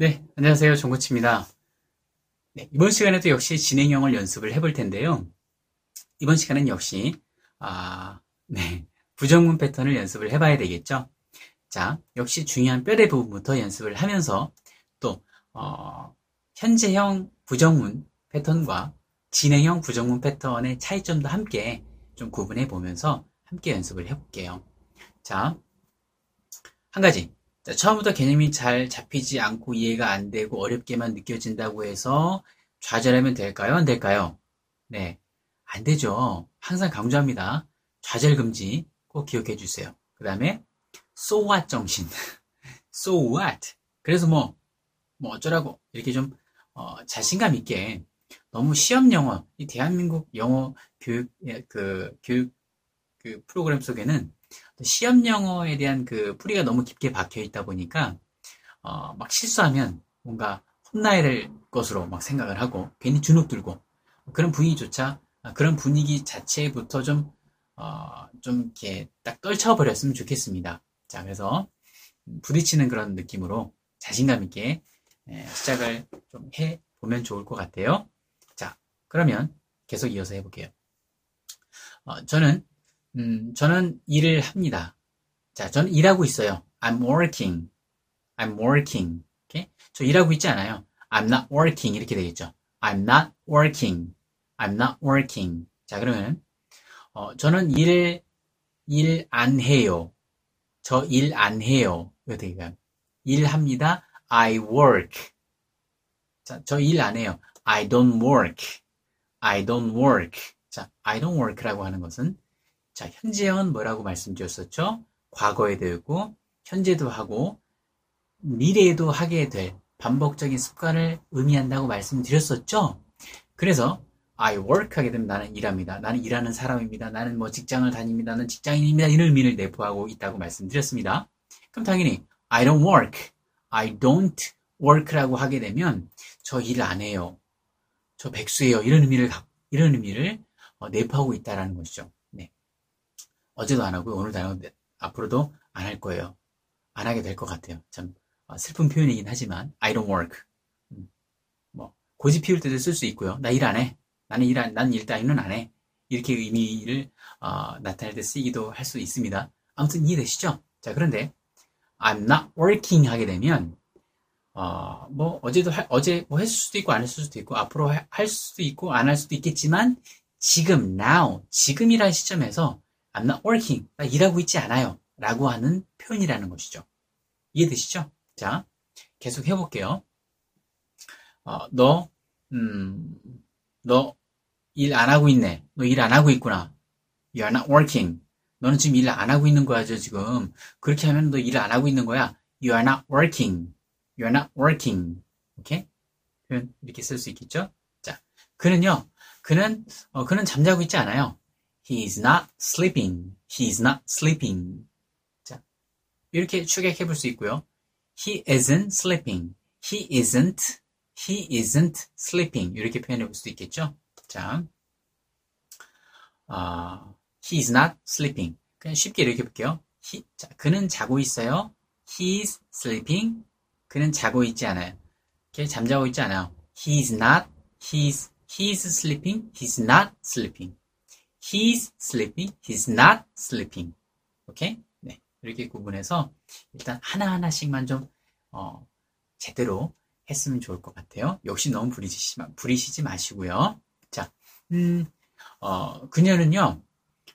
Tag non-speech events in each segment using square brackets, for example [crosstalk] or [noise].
네, 안녕하세요. 정코치입니다. 네, 이번 시간에도 역시 진행형을 연습을 해볼 텐데요. 이번 시간은 역시, 아, 네, 부정문 패턴을 연습을 해봐야 되겠죠. 자, 역시 중요한 뼈대 부분부터 연습을 하면서 또, 어, 현재형 부정문 패턴과 진행형 부정문 패턴의 차이점도 함께 좀 구분해 보면서 함께 연습을 해볼게요. 자, 한 가지. 자, 처음부터 개념이 잘 잡히지 않고 이해가 안 되고 어렵게만 느껴진다고 해서 좌절하면 될까요? 안 될까요? 네. 안 되죠. 항상 강조합니다. 좌절 금지 꼭 기억해 주세요. 그 다음에 so what 정신. [laughs] so what. 그래서 뭐, 뭐 어쩌라고 이렇게 좀 어, 자신감 있게 너무 시험 영어, 이 대한민국 영어 교육 예, 그 교육 그 프로그램 속에는 시험 영어에 대한 그 뿌리가 너무 깊게 박혀 있다 보니까 어, 막 실수하면 뭔가 혼나야 될 것으로 막 생각을 하고 괜히 주눅 들고 그런 분위기조차 아, 그런 분위기 자체부터 좀, 어, 좀 이렇게 딱 떨쳐버렸으면 좋겠습니다. 자, 그래서 부딪히는 그런 느낌으로 자신감 있게 예, 시작을 좀 해 보면 좋을 것 같아요. 자, 그러면 계속 이어서 해볼게요. 어, 저는 음, 저는 일을 합니다. 자, 저는 일하고 있어요. I'm working. I'm working. Okay? 저 일하고 있지 않아요. I'm not working. 이렇게 되겠죠. I'm not working. I'm not working. 자, 그러면, 어, 저는 일, 일 안 해요. 저 일 안 해요. 이거 되게 일합니다. I work. 자, 저 일 안 해요. I don't work. I don't work. 자, I don't work라고 하는 것은 자, 현재형은 뭐라고 말씀드렸었죠? 과거에 되고 현재도 하고 미래에도 하게 될 반복적인 습관을 의미한다고 말씀드렸었죠? 그래서 I work 하게 되면 나는 일합니다. 나는 일하는 사람입니다. 나는 뭐 직장을 다닙니다. 나는 직장인입니다. 이런 의미를 내포하고 있다고 말씀드렸습니다. 그럼 당연히 I don't work, I don't work라고 하게 되면 저 일 안 해요. 저 백수예요. 이런 의미를 이런 의미를 어, 내포하고 있다라는 것이죠. 어제도 안 하고 오늘도 안 하고 앞으로도 안 할 거예요. 안 하게 될 것 같아요. 참 어, 슬픈 표현이긴 하지만 I don't work. 음, 뭐 고집 피울 때도 쓸 수 있고요. 나 일 안 해. 나는 일 안, 난일 따위는 안 해. 이렇게 의미를 어, 나타낼 때 쓰기도 할 수 있습니다. 아무튼 이해되시죠? 자 그런데 I'm not working 하게 되면 어, 뭐 어제도 할, 어제 뭐 했을 수도 있고 안 했을 수도 있고 앞으로 하, 할 수도 있고 안 할 수도 있겠지만 지금 now 지금이라는 시점에서 I'm not working. 나 일하고 있지 않아요. 라고 하는 표현이라는 것이죠. 이해되시죠? 자, 계속 해볼게요. 어, 너, 음, 너 일 안 하고 있네. 너 일 안 하고 있구나. You are not working. 너는 지금 일 안 하고 있는 거야, 죠 지금. 그렇게 하면 너 일 안 하고 있는 거야. You are not working. You are not working. 오케이? 표현 이렇게 쓸 수 있겠죠? 자, 그는요, 그는, 어, 그는 잠자고 있지 않아요. He is not sleeping. He is not sleeping. 자, 이렇게 추격해 볼 수 있고요. He isn't sleeping. He isn't. He isn't sleeping. 이렇게 표현해 볼 수도 있겠죠. 자, 어, he is not sleeping. 그냥 쉽게 이렇게 볼게요. He, 자, 그는 자고 있어요. He is sleeping. 그는 자고 있지 않아요. 이렇게 잠자고 있지 않아요. He is not. He is, he is sleeping. He's not sleeping. He's sleeping. He's not sleeping. 오케이? 네. 이렇게 구분해서 일단 하나하나씩만 좀, 어, 제대로 했으면 좋을 것 같아요. 역시 너무 부리시지, 부리시지 마시고요. 자, 음, 어, 그녀는요,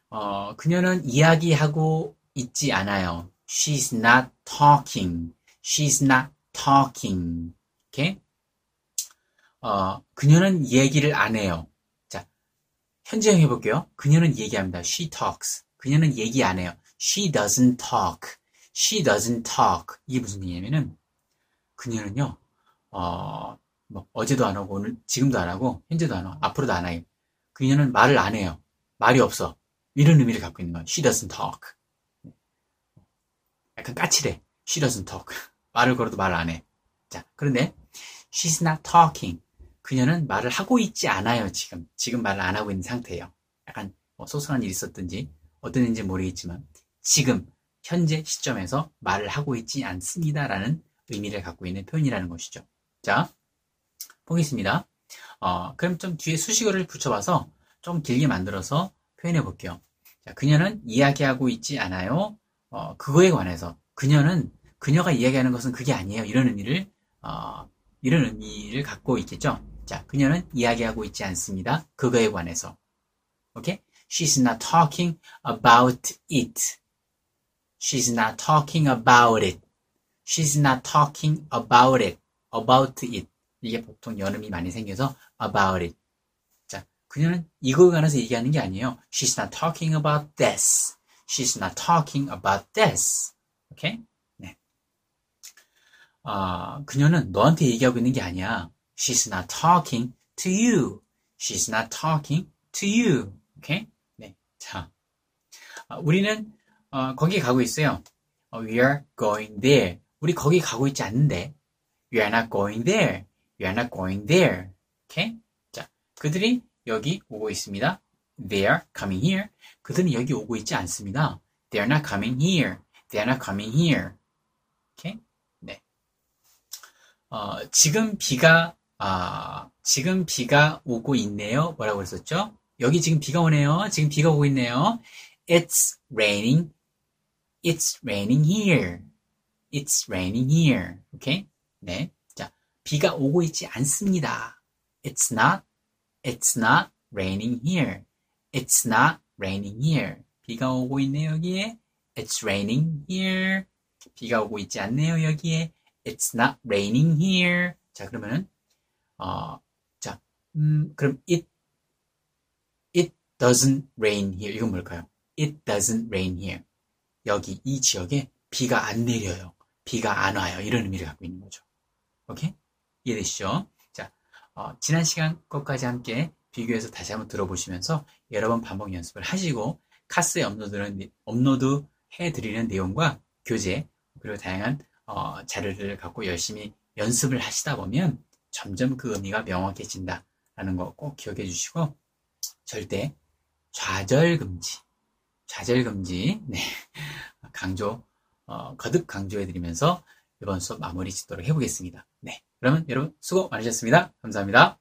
어, 그녀는 이야기하고 있지 않아요. She's not talking. She's not talking. 오케이? 어, 그녀는 얘기를 안 해요. 현재형 해볼게요. 그녀는 얘기합니다. She talks. 그녀는 얘기 안 해요. She doesn't talk. She doesn't talk. 이게 무슨 얘기냐면은 그녀는요. 어, 뭐 어제도 안 하고 오늘 지금도 안 하고 현재도 안 하고 앞으로도 안 해요. 그녀는 말을 안 해요. 말이 없어. 이런 의미를 갖고 있는 거예요. She doesn't talk. 약간 까칠해. She doesn't talk. [laughs] 말을 걸어도 말 안 해. 자, 그런데 she's not talking. 그녀는 말을 하고 있지 않아요, 지금. 지금 말을 안 하고 있는 상태예요. 약간 뭐 소소한 일이 있었든지 어떤 일인지 모르겠지만 지금 현재 시점에서 말을 하고 있지 않습니다라는 의미를 갖고 있는 표현이라는 것이죠. 자, 보겠습니다. 어, 그럼 좀 뒤에 수식어를 붙여봐서 좀 길게 만들어서 표현해 볼게요. 자, 그녀는 이야기하고 있지 않아요. 어, 그거에 관해서 그녀는 그녀가 이야기하는 것은 그게 아니에요. 이런 의미를 어, 이런 의미를 갖고 있겠죠. 자, 그녀는 이야기하고 있지 않습니다. 그거에 관해서. 오케이? She's not talking about it. She's not talking about it. She's not talking about it. About it. 이게 보통 연음이 많이 생겨서 about it. 자, 그녀는 이거에 관해서 얘기하는 게 아니에요. She's not talking about this. She's not talking about this. 오케이? 네. 아, 그녀는 너한테 얘기하고 있는 게 아니야. She's not talking to you. She's not talking to you. 오케이? 네. 자, 아, 우리는 어, 거기 가고 있어요. 어, we are going there. 우리 거기 가고 있지 않는데. We are not going there. We are not going there. 오케이? 자, 그들이 여기 오고 있습니다. They are coming here. 그들은 여기 오고 있지 않습니다. They are not coming here. They are not coming here. 오케이? 네. 어, 지금 비가 아, 지금 비가 오고 있네요. 뭐라고 그랬었죠? 여기 지금 비가 오네요. 지금 비가 오고 있네요. It's raining. It's raining here. It's raining here. 오케이? 네. 자, 비가 오고 있지 않습니다. It's not. It's not raining here. It's not raining here. 비가 오고 있네요, 여기에. It's raining here. 비가 오고 있지 않네요, 여기에. It's not raining here. 자, 그러면은, 어, 자, 음, 그럼 it, it doesn't rain here. 이건 뭘까요? It doesn't rain here. 여기, 이 지역에 비가 안 내려요. 비가 안 와요. 이런 의미를 갖고 있는 거죠. 오케이? 이해되시죠? 자, 어, 지난 시간 것까지 함께 비교해서 다시 한번 들어보시면서 여러 번 반복 연습을 하시고 카스에 업로드는, 업로드 해드리는 내용과 교재 그리고 다양한 어, 자료를 갖고 열심히 연습을 하시다 보면 점점 그 의미가 명확해진다 라는 거 꼭 기억해 주시고 절대 좌절 금지, 좌절 금지, 네 [laughs] 강조 어, 거듭 강조해 드리면서 이번 수업 마무리 짓도록 해보겠습니다. 네, 그러면 여러분 수고 많으셨습니다. 감사합니다.